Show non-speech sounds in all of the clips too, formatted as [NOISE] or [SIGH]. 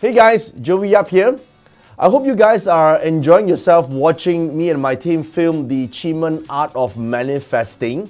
Hey guys, Joey Yap here. I hope you guys are enjoying yourself watching me and my team film the Qi Men Art of Manifesting.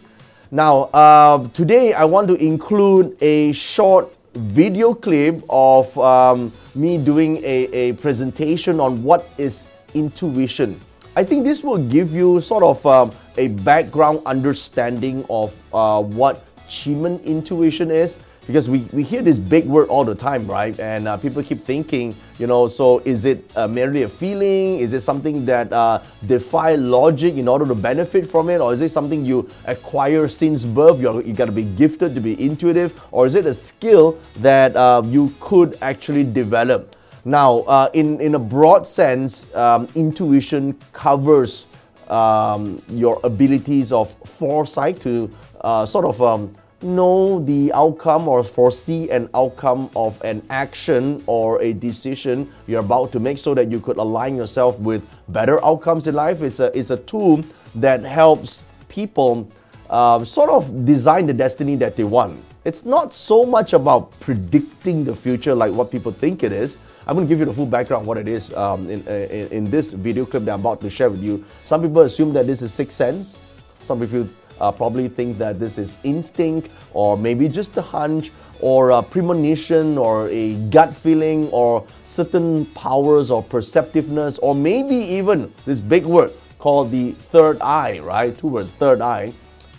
Now, uh, today I want to include a short video clip of um, me doing a, a presentation on what is intuition. I think this will give you sort of um, a background understanding of uh, what Qi Men intuition is because we, we hear this big word all the time, right? And uh, people keep thinking, you know, so is it uh, merely a feeling? Is it something that uh, defy logic in order to benefit from it? Or is it something you acquire since birth? You're, you got to be gifted to be intuitive? Or is it a skill that uh, you could actually develop? Now, uh, in, in a broad sense, um, intuition covers um, your abilities of foresight to uh, sort of um, know the outcome or foresee an outcome of an action or a decision you're about to make so that you could align yourself with better outcomes in life. It's a, it's a tool that helps people uh, sort of design the destiny that they want. It's not so much about predicting the future like what people think it is. I'm going to give you the full background what it is um, in, in, in this video clip that I'm about to share with you. Some people assume that this is sixth sense. Some people uh, probably think that this is instinct or maybe just a hunch or a premonition or a gut feeling or certain powers or perceptiveness or maybe even this big word called the third eye, right? Two words, third eye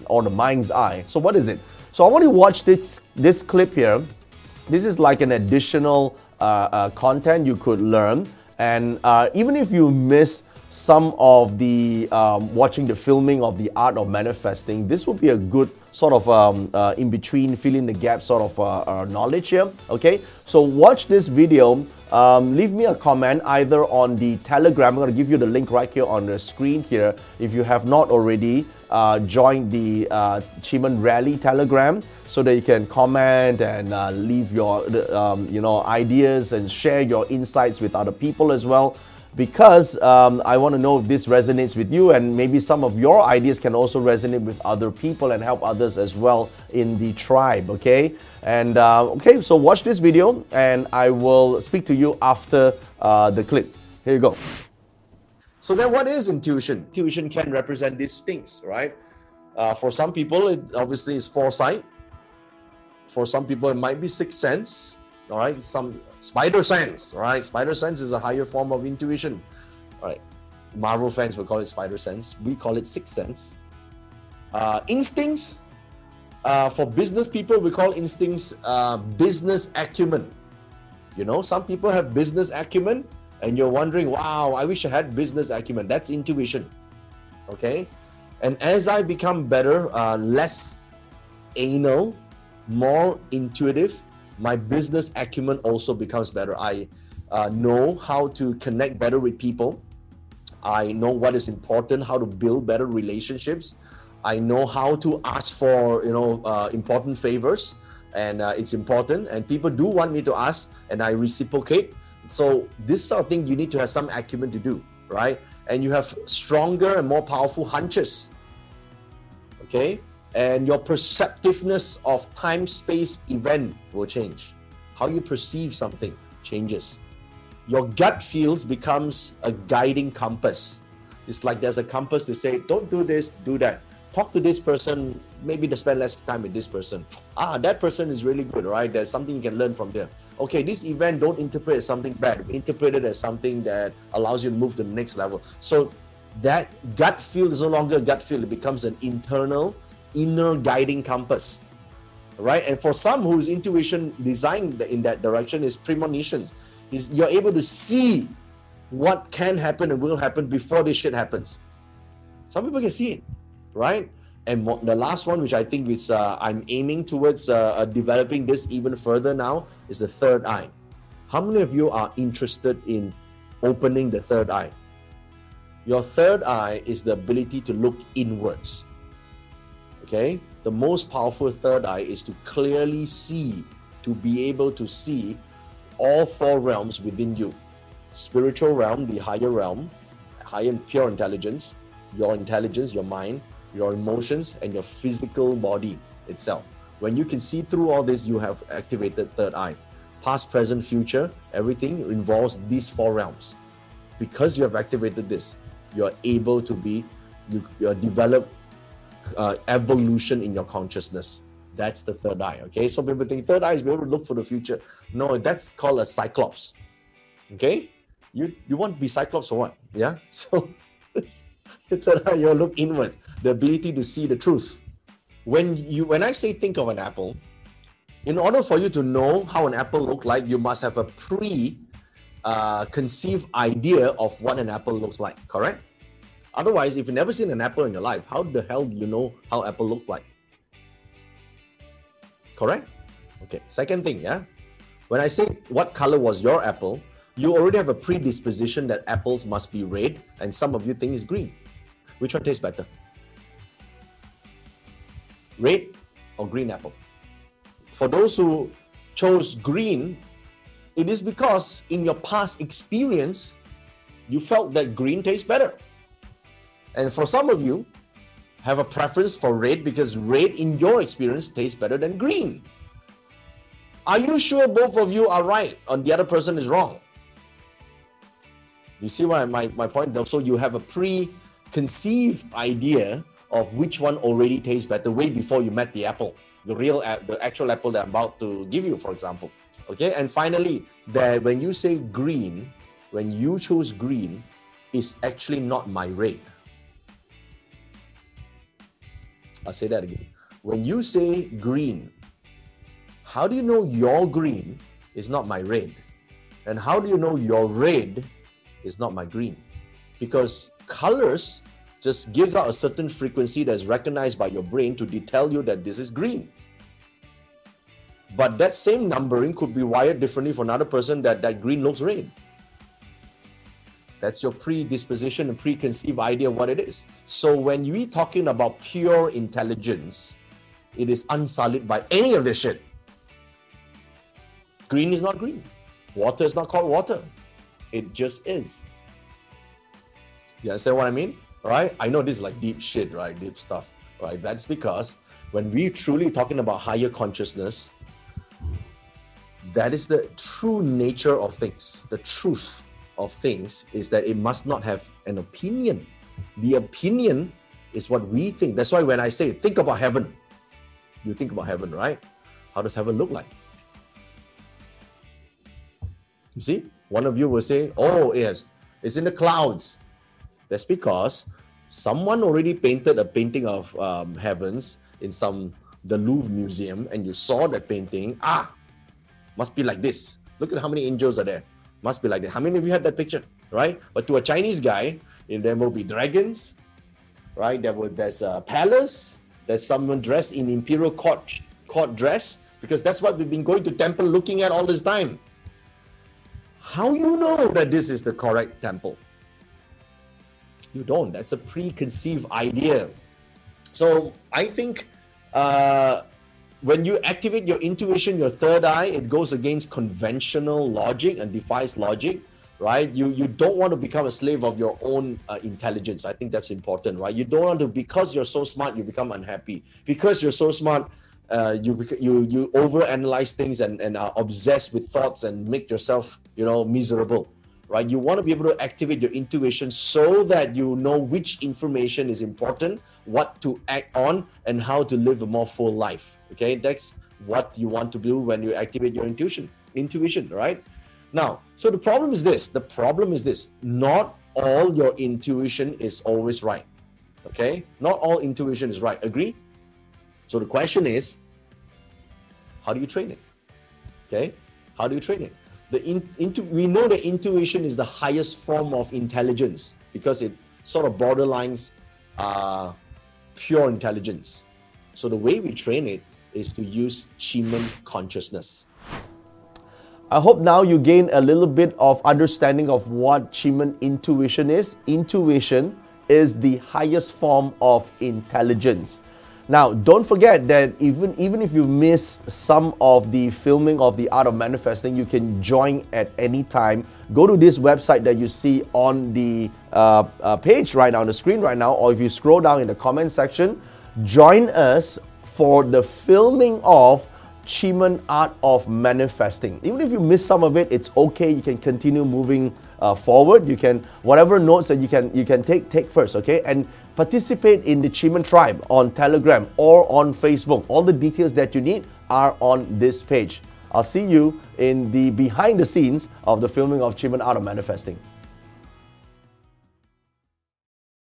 or the mind's eye. So what is it? So I want you to watch this this clip here. This is like an additional uh, uh, content you could learn, and uh, even if you miss some of the um, watching the filming of the art of manifesting, this would be a good sort of um, uh, in between filling the gap sort of uh, uh, knowledge here. Okay, so watch this video. Um, leave me a comment either on the Telegram. I'm going to give you the link right here on the screen here. If you have not already uh, joined the uh, Qi Men Rally Telegram, so that you can comment and uh, leave your um, you know ideas and share your insights with other people as well because um, I want to know if this resonates with you, and maybe some of your ideas can also resonate with other people and help others as well in the tribe. Okay, and uh, okay, so watch this video, and I will speak to you after uh, the clip. Here you go. So then, what is intuition? Intuition can represent these things, right? Uh, for some people, it obviously is foresight. For some people, it might be sixth sense all right some spider sense all right spider sense is a higher form of intuition. All right marvel fans will call it spider sense. We call it sixth sense. Uh, instincts uh, for business people we call instincts uh, business acumen. You know some people have business acumen and you're wondering wow i wish i had business acumen. That's intuition okay? And as i become better uh, less anal more intuitive my business acumen also becomes better. I uh, know how to connect better with people. I know what is important, how to build better relationships. I know how to ask for you know uh, important favors, and uh, it's important. And people do want me to ask, and I reciprocate. So this sort of thing you need to have some acumen to do, right? And you have stronger and more powerful hunches. Okay, and your perceptiveness of time space event will change. How you perceive something changes. Your gut feels becomes a guiding compass. It's like there's a compass to say don't do this do that. Talk to this person maybe to spend less time with this person. Ah that person is really good right? There's something you can learn from them. Okay this event don't interpret as something bad. Interpret it as something that allows you to move to the next level. So that gut feel is no longer a gut feel. It becomes an internal inner guiding compass right? And for some whose intuition designed in that direction is premonitions is you're able to see what can happen and will happen before this shit happens. Some people can see it right? And the last one which i think is uh, i'm aiming towards uh, uh, developing this even further now is the third eye. How many of you are interested in opening the third eye? Your third eye is the ability to look inwards okay? The most powerful third eye is to clearly see to be able to see all four realms within you. Spiritual realm the higher realm higher and pure intelligence your intelligence your mind your emotions and your physical body itself. When you can see through all this you have activated third eye. Past, present, future, everything involves these four realms. Because you have activated this, you're able to be, you, you develop uh, evolution in your consciousness. That's the third eye. Okay, so people think third eye is able to look for the future. No, that's called a cyclops. Okay, you you want to be cyclops for what? Yeah, [LAUGHS] so third eye you look inwards, the ability to see the truth. When you when I say think of an apple, in order for you to know how an apple look like, you must have a pre uh, conceived idea of what an apple looks like. Correct? Otherwise, if you've never seen an apple in your life, how the hell do you know how apple looks like? Correct? Okay. Second thing, yeah. When I say what color was your apple, you already have a predisposition that apples must be red, and some of you think it's green. Which one tastes better? Red or green apple? For those who chose green, it is because in your past experience, you felt that green tastes better. And for some of you, have a preference for red because red in your experience tastes better than green. Are you sure both of you are right and the other person is wrong? You see why my, my point? So you have a preconceived idea of which one already tastes better way before you met the apple, the real uh, the actual apple that I'm about to give you, for example. Okay, and finally, that when you say green, when you choose green, is actually not my red. I'll say that again. When you say green, how do you know your green is not my red? And how do you know your red is not my green? Because colors just give out a certain frequency that's recognized by your brain to tell you that this is green. But that same numbering could be wired differently for another person that that green looks red. That's your predisposition and preconceived idea of what it is. So when we talking about pure intelligence, it is unsullied by any of this shit. Green is not green. Water is not called water. It just is. You understand what I mean? Right? I know this is like deep shit, right? Deep stuff. Right? That's because when we truly talking about higher consciousness, that is the true nature of things, the truth of things is that it must not have an opinion. The opinion is what we think. That's why when I say think about heaven, you think about heaven, right? How does heaven look like? You see, one of you will say, Oh, yes, it's in the clouds. That's because someone already painted a painting of um, heavens in some the Louvre Museum, and you saw that painting. Ah, must be like this. Look at how many angels are there. Must be like that. How many of you had that picture, right? But to a Chinese guy, there will be dragons, right? There will there's a palace. There's someone dressed in imperial court court dress because that's what we've been going to temple looking at all this time. How you know that this is the correct temple? You don't. That's a preconceived idea. So I think uh, when you activate your intuition, your third eye, it goes against conventional logic and defies logic, right? You you don't want to become a slave of your own uh, intelligence. I think that's important, right? You don't want to because you're so smart, you become unhappy. Because you're so smart, uh, you you you overanalyze things and and are obsessed with thoughts and make yourself you know miserable right? You want to be able to activate your intuition so that you know which information is important what to act on and how to live a more full life okay? That's what you want to do when you activate your intuition intuition right? Now so the problem is this the problem is this not all your intuition is always right okay? Not all intuition is right agree? So the question is how do you train it okay? How do you train it the in, intu, we know that intuition is the highest form of intelligence because it sort of borderlines uh, pure intelligence so the way we train it is to use Qimeng consciousness. I hope now you gain a little bit of understanding of what Qimeng intuition is. Intuition is the highest form of intelligence. Now, don't forget that even, even if you missed some of the filming of the art of manifesting, you can join at any time. Go to this website that you see on the uh, uh, page right now, on the screen right now, or if you scroll down in the comment section, join us for the filming of Qi Men Art of Manifesting. Even if you miss some of it, it's okay. You can continue moving uh, forward. You can whatever notes that you can you can take take first, okay? And participate in the Qi Men Tribe on Telegram or on Facebook. All the details that you need are on this page. I'll see you in the behind the scenes of the filming of Qi Men Art of Manifesting.